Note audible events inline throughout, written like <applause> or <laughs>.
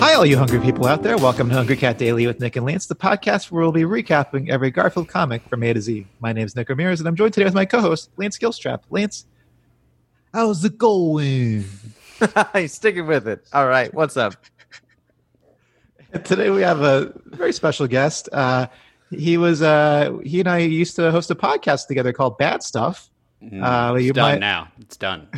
Hi, all you hungry people out there. Welcome to Hungry Cat Daily with Nick and Lance, the podcast where we'll be recapping every Garfield comic from A to Z. My name is Nick Ramirez, and I'm joined today with my co host, Lance Gilstrap. Lance, how's it going? <laughs> He's sticking with it. All right. What's up? Today we have a very special guest. Uh, he was uh, he and I used to host a podcast together called Bad Stuff. Uh, it's done might, now. It's done.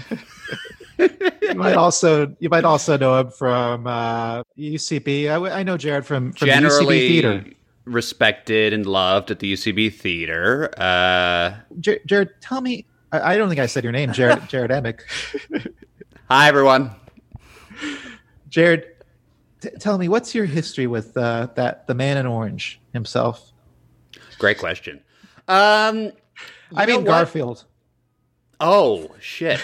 <laughs> you might also you might also know him from uh, UCB. I, I know Jared from, from generally the UCB theater. respected and loved at the UCB theater. Uh, J- Jared, tell me. I, I, don't think I said your name, Jared. <laughs> Jared Emick. Hi, everyone. Jared, t- tell me what's your history with uh, that the man in orange himself? Great question. Um, I mean Garfield. Oh shit.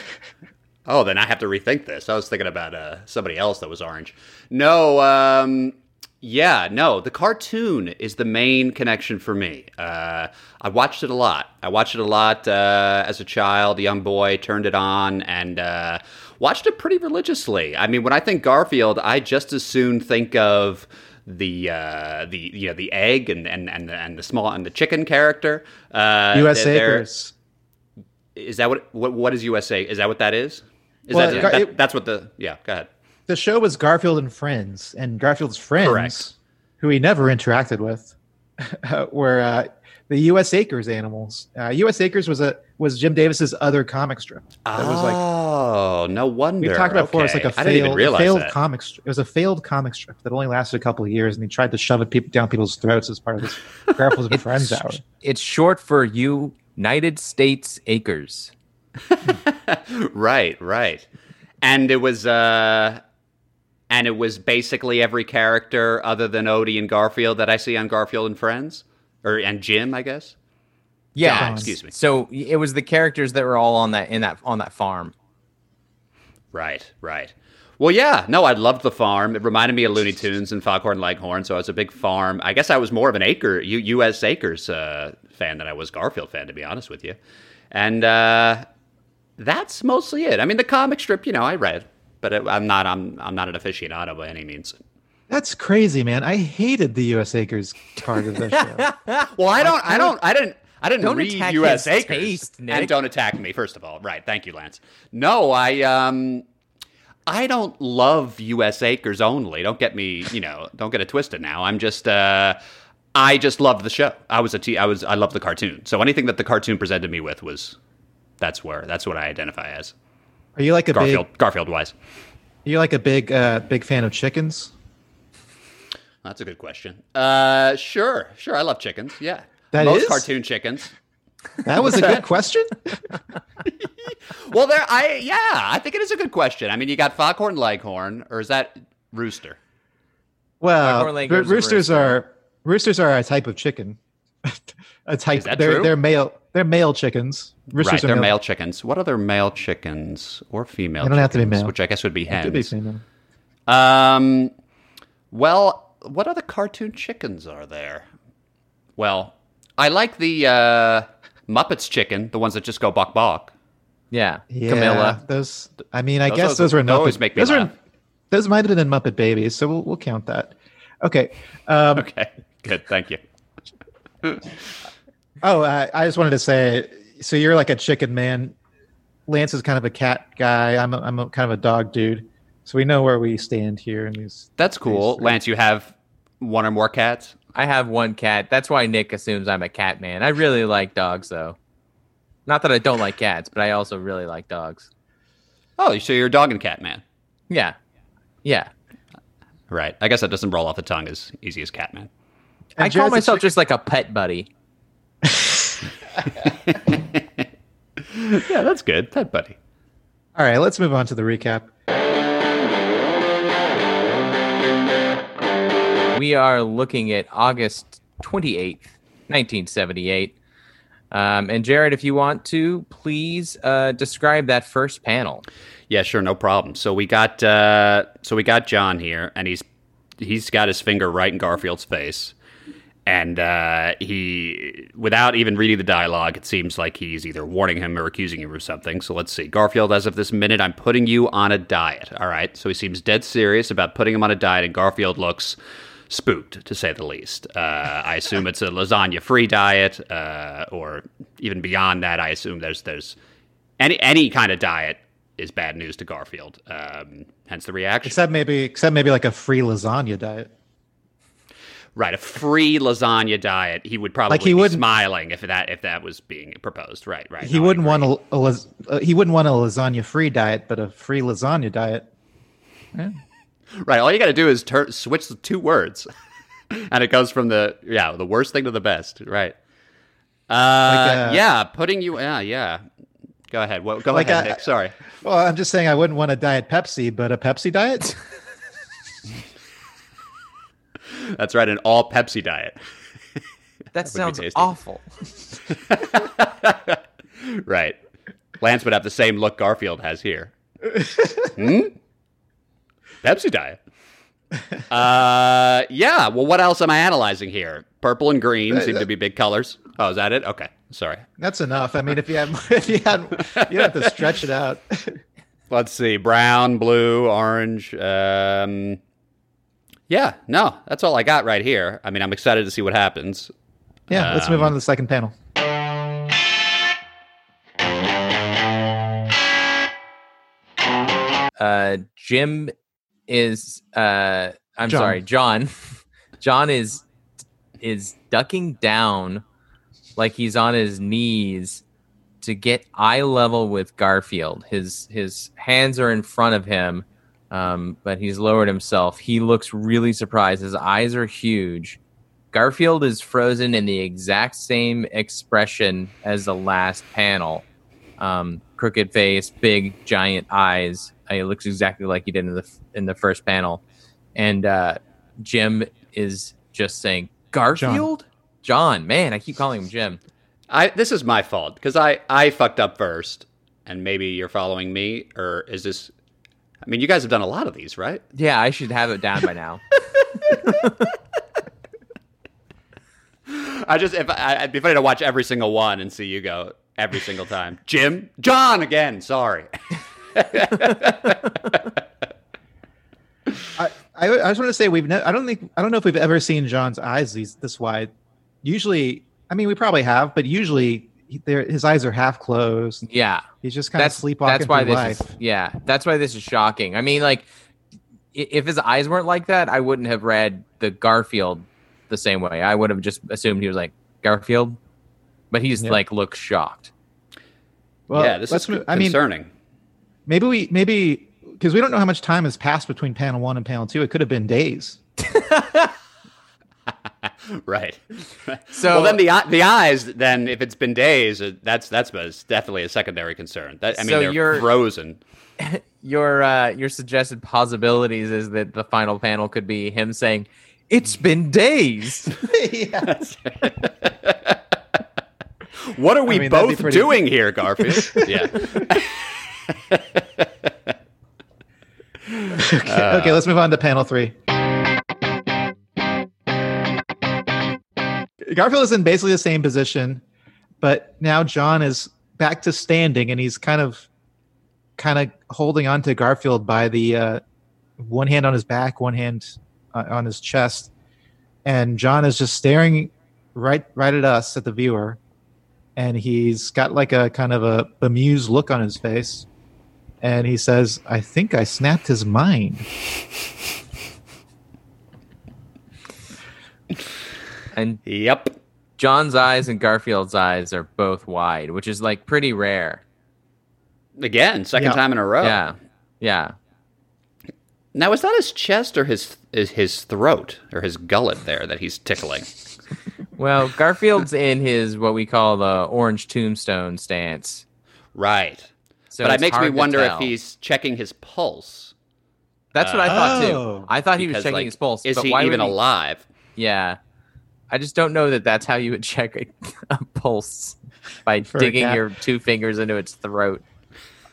oh, then I have to rethink this. I was thinking about uh, somebody else that was orange. No, um, yeah, no. The cartoon is the main connection for me. Uh, I watched it a lot. I watched it a lot uh, as a child, a young boy. Turned it on and uh, watched it pretty religiously. I mean, when I think Garfield, I just as soon think of the uh, the you know the egg and and and the, and the small and the chicken character. Uh, U.S. Acres. Is that what, what what is USA? Is that what that is? Is well, that, that, that's what the yeah? Go ahead. The show was Garfield and Friends, and Garfield's friends, Correct. who he never interacted with, <laughs> were uh, the U.S. Acres animals. Uh, U.S. Acres was a was Jim Davis's other comic strip. That oh, was like, oh, no wonder. We talked about okay. before. It's like a failed, failed comic. Strip. It was a failed comic strip that only lasted a couple of years, and he tried to shove it people, down people's throats as part of this <laughs> Garfield's and Friends hour. It's short for United States Acres. <laughs> right, right. And it was uh and it was basically every character other than Odie and Garfield that I see on Garfield and Friends or and Jim, I guess. Yeah, John, excuse me. So it was the characters that were all on that in that on that farm. Right, right. Well, yeah, no, I loved the farm. It reminded me of Looney Tunes and Foghorn Leghorn, so I was a big farm. I guess I was more of an Acre U- U.S. Acres uh, fan than I was Garfield fan, to be honest with you. And uh, that's mostly it. I mean, the comic strip, you know, I read, but it, I'm not I'm I'm not an aficionado by any means. That's crazy, man. I hated the U.S. Acres part of the <laughs> show. well, I don't, I don't, I didn't. I didn't don't read U.S. Acres, taste, and don't attack me. First of all, right? Thank you, Lance. No, I um, I don't love U.S. Acres only. Don't get me, you know, don't get it twisted. Now, I'm just, uh, I just loved the show. I was a t, I was, I loved the cartoon. So anything that the cartoon presented me with was that's where that's what I identify as. Are you like a Garfield big, Garfield wise? Are you like a big uh, big fan of chickens? That's a good question. Uh, sure, sure. I love chickens. Yeah, that most is? cartoon chickens. That was a good <laughs> question. <laughs> well, there, I yeah, I think it is a good question. I mean, you got foghorn leghorn, or is that rooster? Well, roosters rooster. are roosters are a type of chicken. <laughs> a type. they're true? they're male. They're male chickens. Roosters right, they're male. male. chickens. What other male chickens or female? They don't chickens, have to be male, which I guess would be hens. Could be female. Um, well, what other cartoon chickens are there? Well, I like the uh, Muppets chicken, the ones that just go bok bok. Yeah, yeah Camilla. Those. I mean, I those guess those, were Muppet. Always make me those laugh. Are, those might have been in Muppet Babies, so we'll we'll count that. Okay. Um, <laughs> okay. Good. Thank you. <laughs> oh, uh, I just wanted to say, so you're like a chicken man. Lance is kind of a cat guy. I'm a, I'm a kind of a dog dude. So we know where we stand here in these. That's cool, these Lance. You have one or more cats. I have one cat. That's why Nick assumes I'm a cat man. I really like dogs, though. Not that I don't like cats, but I also really like dogs. Oh, so you're a dog and cat man? Yeah, yeah. Right. I guess that doesn't roll off the tongue as easy as cat man. I call myself just like a pet buddy. <laughs> yeah, that's good. Pet buddy. All right, let's move on to the recap. We are looking at August 28th, 1978. Um, and Jared, if you want to, please uh, describe that first panel. Yeah, sure, no problem. So we got uh, so we got John here, and he's he's got his finger right in Garfield's face, and uh, he, without even reading the dialogue, it seems like he's either warning him or accusing him of something. So let's see. Garfield, as of this minute, I'm putting you on a diet. All right. So he seems dead serious about putting him on a diet, and Garfield looks spooked, to say the least. Uh, I assume it's a lasagna-free diet, uh, or even beyond that. I assume there's there's any any kind of diet is bad news to Garfield. Um, hence the reaction. Except maybe, except maybe like a free lasagna diet. Right, a free lasagna diet. He would probably Like, he be wouldn't- smiling if that if that was being proposed. Right, right. He No, wouldn't want a, a las- uh, he wouldn't want a lasagna free diet, but a free lasagna diet. Right, all you got to do is tur- switch the two words, <laughs> and it goes from the yeah the worst thing to the best. Right. Uh, uh, yeah, putting you. Yeah, yeah. Go ahead. Well, go Like, ahead, uh, Nick. Sorry. Well, I'm just saying I wouldn't want a diet Pepsi, but a Pepsi diet. <laughs> That's right. An all Pepsi diet. That be sounds awful. <laughs> Right. Lance would have the same look Garfield has here. hmm? Pepsi diet. Uh, yeah. Well, what else am I analyzing here? Purple and green seem to be big colors. Oh, is that it? Okay. Sorry. That's enough. I mean, if you had, <laughs> if you had, you have to stretch it out. <laughs> Let's see. Brown, blue, orange. Um, yeah. No, that's all I got right here. I mean, I'm excited to see what happens. Yeah, let's move on to the second panel. uh, Jim is uh, I'm John. sorry, John. <laughs> John is is ducking down like he's on his knees to get eye level with Garfield. His his hands are in front of him, um, but he's lowered himself. He looks really surprised. His eyes are huge. Garfield is frozen in the exact same expression as the last panel. Um, crooked face, big giant eyes. Uh, He looks exactly like he did in the in the first panel. And uh, Jim is just saying, "Garfield, John. Man, I keep calling him Jim. I this is my fault because I I fucked up first, and maybe you're following me, or is this? I mean, you guys have done a lot of these, right? Yeah, I should have it down by now. <laughs> I just if I, it'd be funny to watch every single one and see you go every single time. Jim, John again. Sorry. <laughs> I, I, I just want to say we've ne- I don't think I don't know if we've ever seen John's eyes these this wide. Usually, I mean, we probably have, but usually he, his eyes are half closed. Yeah, He's just kind that's of sleepwalking that's why through this life. is yeah that's why this is shocking i mean like if his eyes weren't like that i wouldn't have read the garfield the same way i would have just assumed he was like garfield but he's Yeah. like looks shocked Well, yeah, this is move- I mean, concerning. maybe we maybe because we don't know how much time has passed between panel one and panel two. It could have been days. <laughs> right. <laughs> So- well, then the the eyes. Then if it's been days, uh, that's that's that's definitely a secondary concern. That I mean, So they're you're- <laughs> frozen. your uh your suggested possibilities is that the final panel could be him saying it's been days yeah. What are we mean, both pretty- doing here, Garfield? <laughs> yeah. okay, <laughs> Uh, okay, let's move on to panel three. Garfield is in basically the same position, but now John is back to standing, and he's kind of, kind of holding on to Garfield by the uh, one hand on his back, one hand uh, on his chest, and John is just staring right, right at us, at the viewer, and he's got like a kind of a bemused look on his face, and he says, "I think I snapped his mind." and Yep. john's eyes and garfield's eyes are both wide which is like pretty rare Again, second Yeah. time in a row. yeah yeah Now, is that his chest or his is his throat or his gullet there that he's tickling? Well garfield's in his what we call the orange tombstone stance Right. so but it makes me hard to wonder if he's checking his pulse. That's what I thought Oh. too. I thought he was checking like, his pulse. Is but he why even he- alive? Yeah, I just don't know that that's how you would check a, <laughs> a pulse by For digging your two fingers into its throat.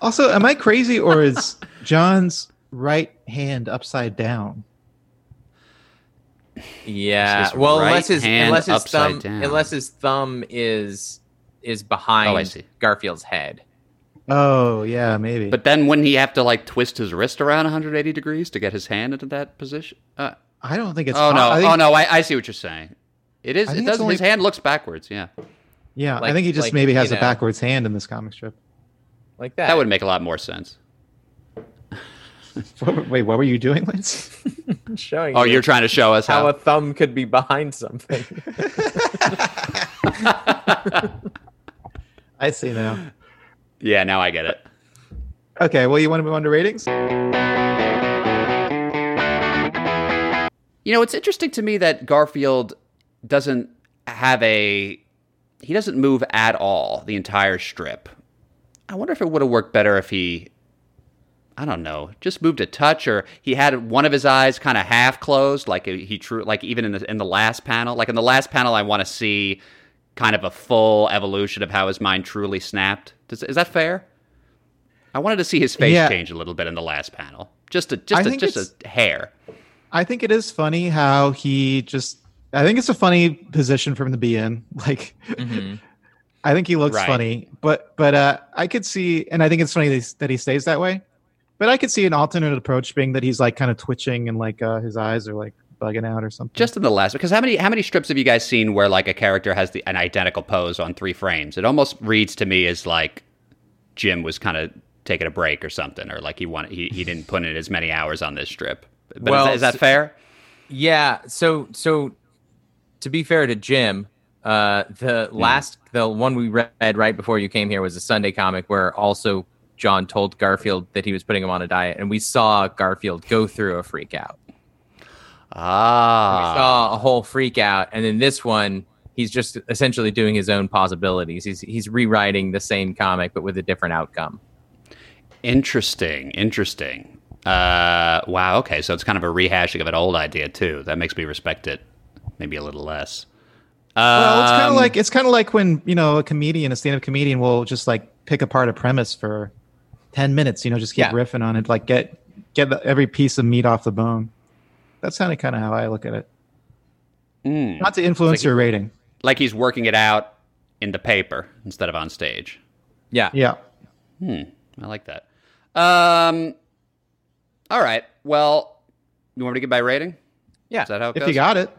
Also, am I crazy or is John's right hand upside down? Yeah. his Well, right unless his unless his thumb down. unless his thumb is is behind Oh, I see. Garfield's head. Oh yeah, maybe. But then wouldn't he have to like twist his wrist around 180 degrees to get his hand into that position? Uh, I don't think it's. oh no! I think, oh no! I, I see what you're saying. It is. It does. only- His hand looks backwards. Yeah, Yeah, I think he just like, maybe has you a backwards hand in this comic strip. Like that. that would make a lot more sense. What- <laughs> Wait, what were you doing, Lance? <laughs> showing Oh, you you're trying to show us how how? a thumb could be behind something. <laughs> I see now. yeah, now I get it. Okay, well, you want to move on to ratings? You know, it's interesting to me that Garfield doesn't have a. He doesn't move at all the entire strip. I wonder if it would have worked better if he. I don't know, just moved a touch, or he had one of his eyes kind of half closed, like he true, like even in the in the last panel. Like in the last panel, I want to see kind of a full evolution of how his mind truly snapped. Does, is that fair? I wanted to see his face Yeah. change a little bit in the last panel, just a just a, just a hair. I think it is funny how he just. I think it's a funny position for him to be in. <laughs> Like, Mhm. I think he looks Right. funny, but but uh, I could see, and I think it's funny that he stays that way. But I could see an alternate approach being that he's like kind of twitching and like uh, his eyes are like bugging out or something. Just in the last, because how many how many strips have you guys seen where like a character has the, an identical pose on three frames? It almost reads to me as like Jim was kind of taking a break or something, or like he wanted he, he didn't put in as many hours on this strip. But Well, is, that, is that fair? Yeah. So so to be fair to Jim, uh, the Hmm. last the one we read right before you came here was a Sunday comic where also John told Garfield that he was putting him on a diet, and we saw Garfield go through a freak out. We Ah, saw a whole freak out, and then this one, he's just essentially doing his own possibilities. He's he's rewriting the same comic but with a different outcome. interesting, interesting. Uh, wow. Okay, so it's kind of a rehashing of an old idea too. That makes me respect it maybe a little less. Well, it's kind of Um, like it's kind of like when you know a comedian, a stand-up comedian, will just like pick apart a premise for ten minutes. You know, just keep Yeah. riffing on it, like get get the, every piece of meat off the bone. That's kind of kind of how I look at it. mm, Not to influence your rating. like he's working it out in the paper instead of on stage. Yeah. Yeah. Hmm. I like that. Um. All right. Well, you want me to give my rating? Yeah. Is that how it If goes? you got it.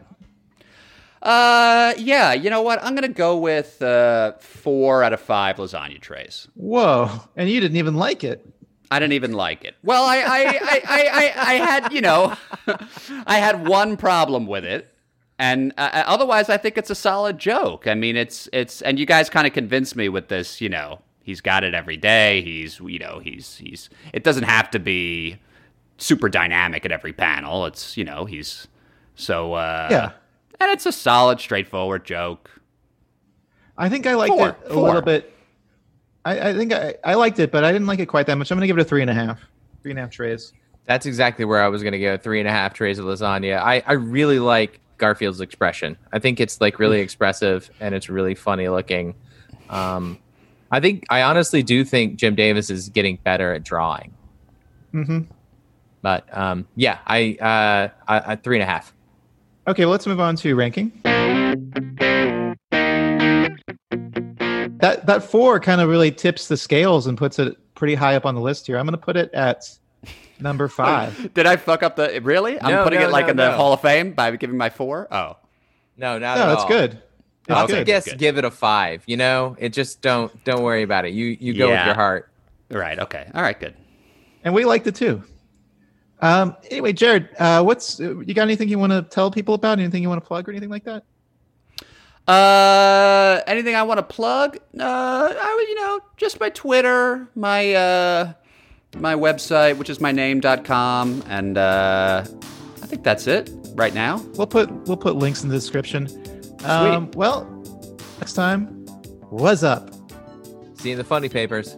Uh, yeah. You know what? I'm gonna go with uh, four out of five lasagna trays. Whoa! And you didn't even like it. I didn't even like it. Well, I, I, I, I, I, I had, you know, <laughs> I had one problem with it, and uh, otherwise, I think it's a solid joke. I mean, it's, it's, and you guys kind of convinced me with this. You know, he's got it every day. He's, you know, he's, he's. It doesn't have to be super dynamic at every panel. It's, you know, he's so. uh Yeah. And it's a solid, straightforward joke. I think I liked Four. it a Four. little bit. I, I think I, I liked it, but I didn't like it quite that much. I'm gonna give it a three and a half. Three and a half trays. That's exactly where I was going to go. Three and a half trays of lasagna. I, I really like Garfield's expression. I think it's like really <laughs> expressive and it's really funny looking. Um, I think I honestly do think Jim Davis is getting better at drawing. Mm-hmm. But um, yeah, I, uh, I, I three and a half. Okay, well, let's move on to ranking. That that four kind of really tips the scales and puts it pretty high up on the list here. I'm going to put it at number <laughs> five. Did I fuck up the? Really? I'm putting no, it like no, in the. Hall of Fame by giving my four. Oh. No, not no, at it's all. good. It's I'll okay. good. guess good. give it a five. You know, it just don't don't worry about it. You you go with your heart. Right. Okay. All right. Good. and we liked it too. Um. Anyway, Jared, uh, what's you got? Anything you want to tell people about? Anything you want to plug or anything like that? Uh, anything I want to plug? Uh, I would, you know, just my Twitter, my uh, my website, which is myname.com, and uh, I think that's it right now. We'll put we'll put links in the description. Um, well, next time, what's up? See you in the funny papers.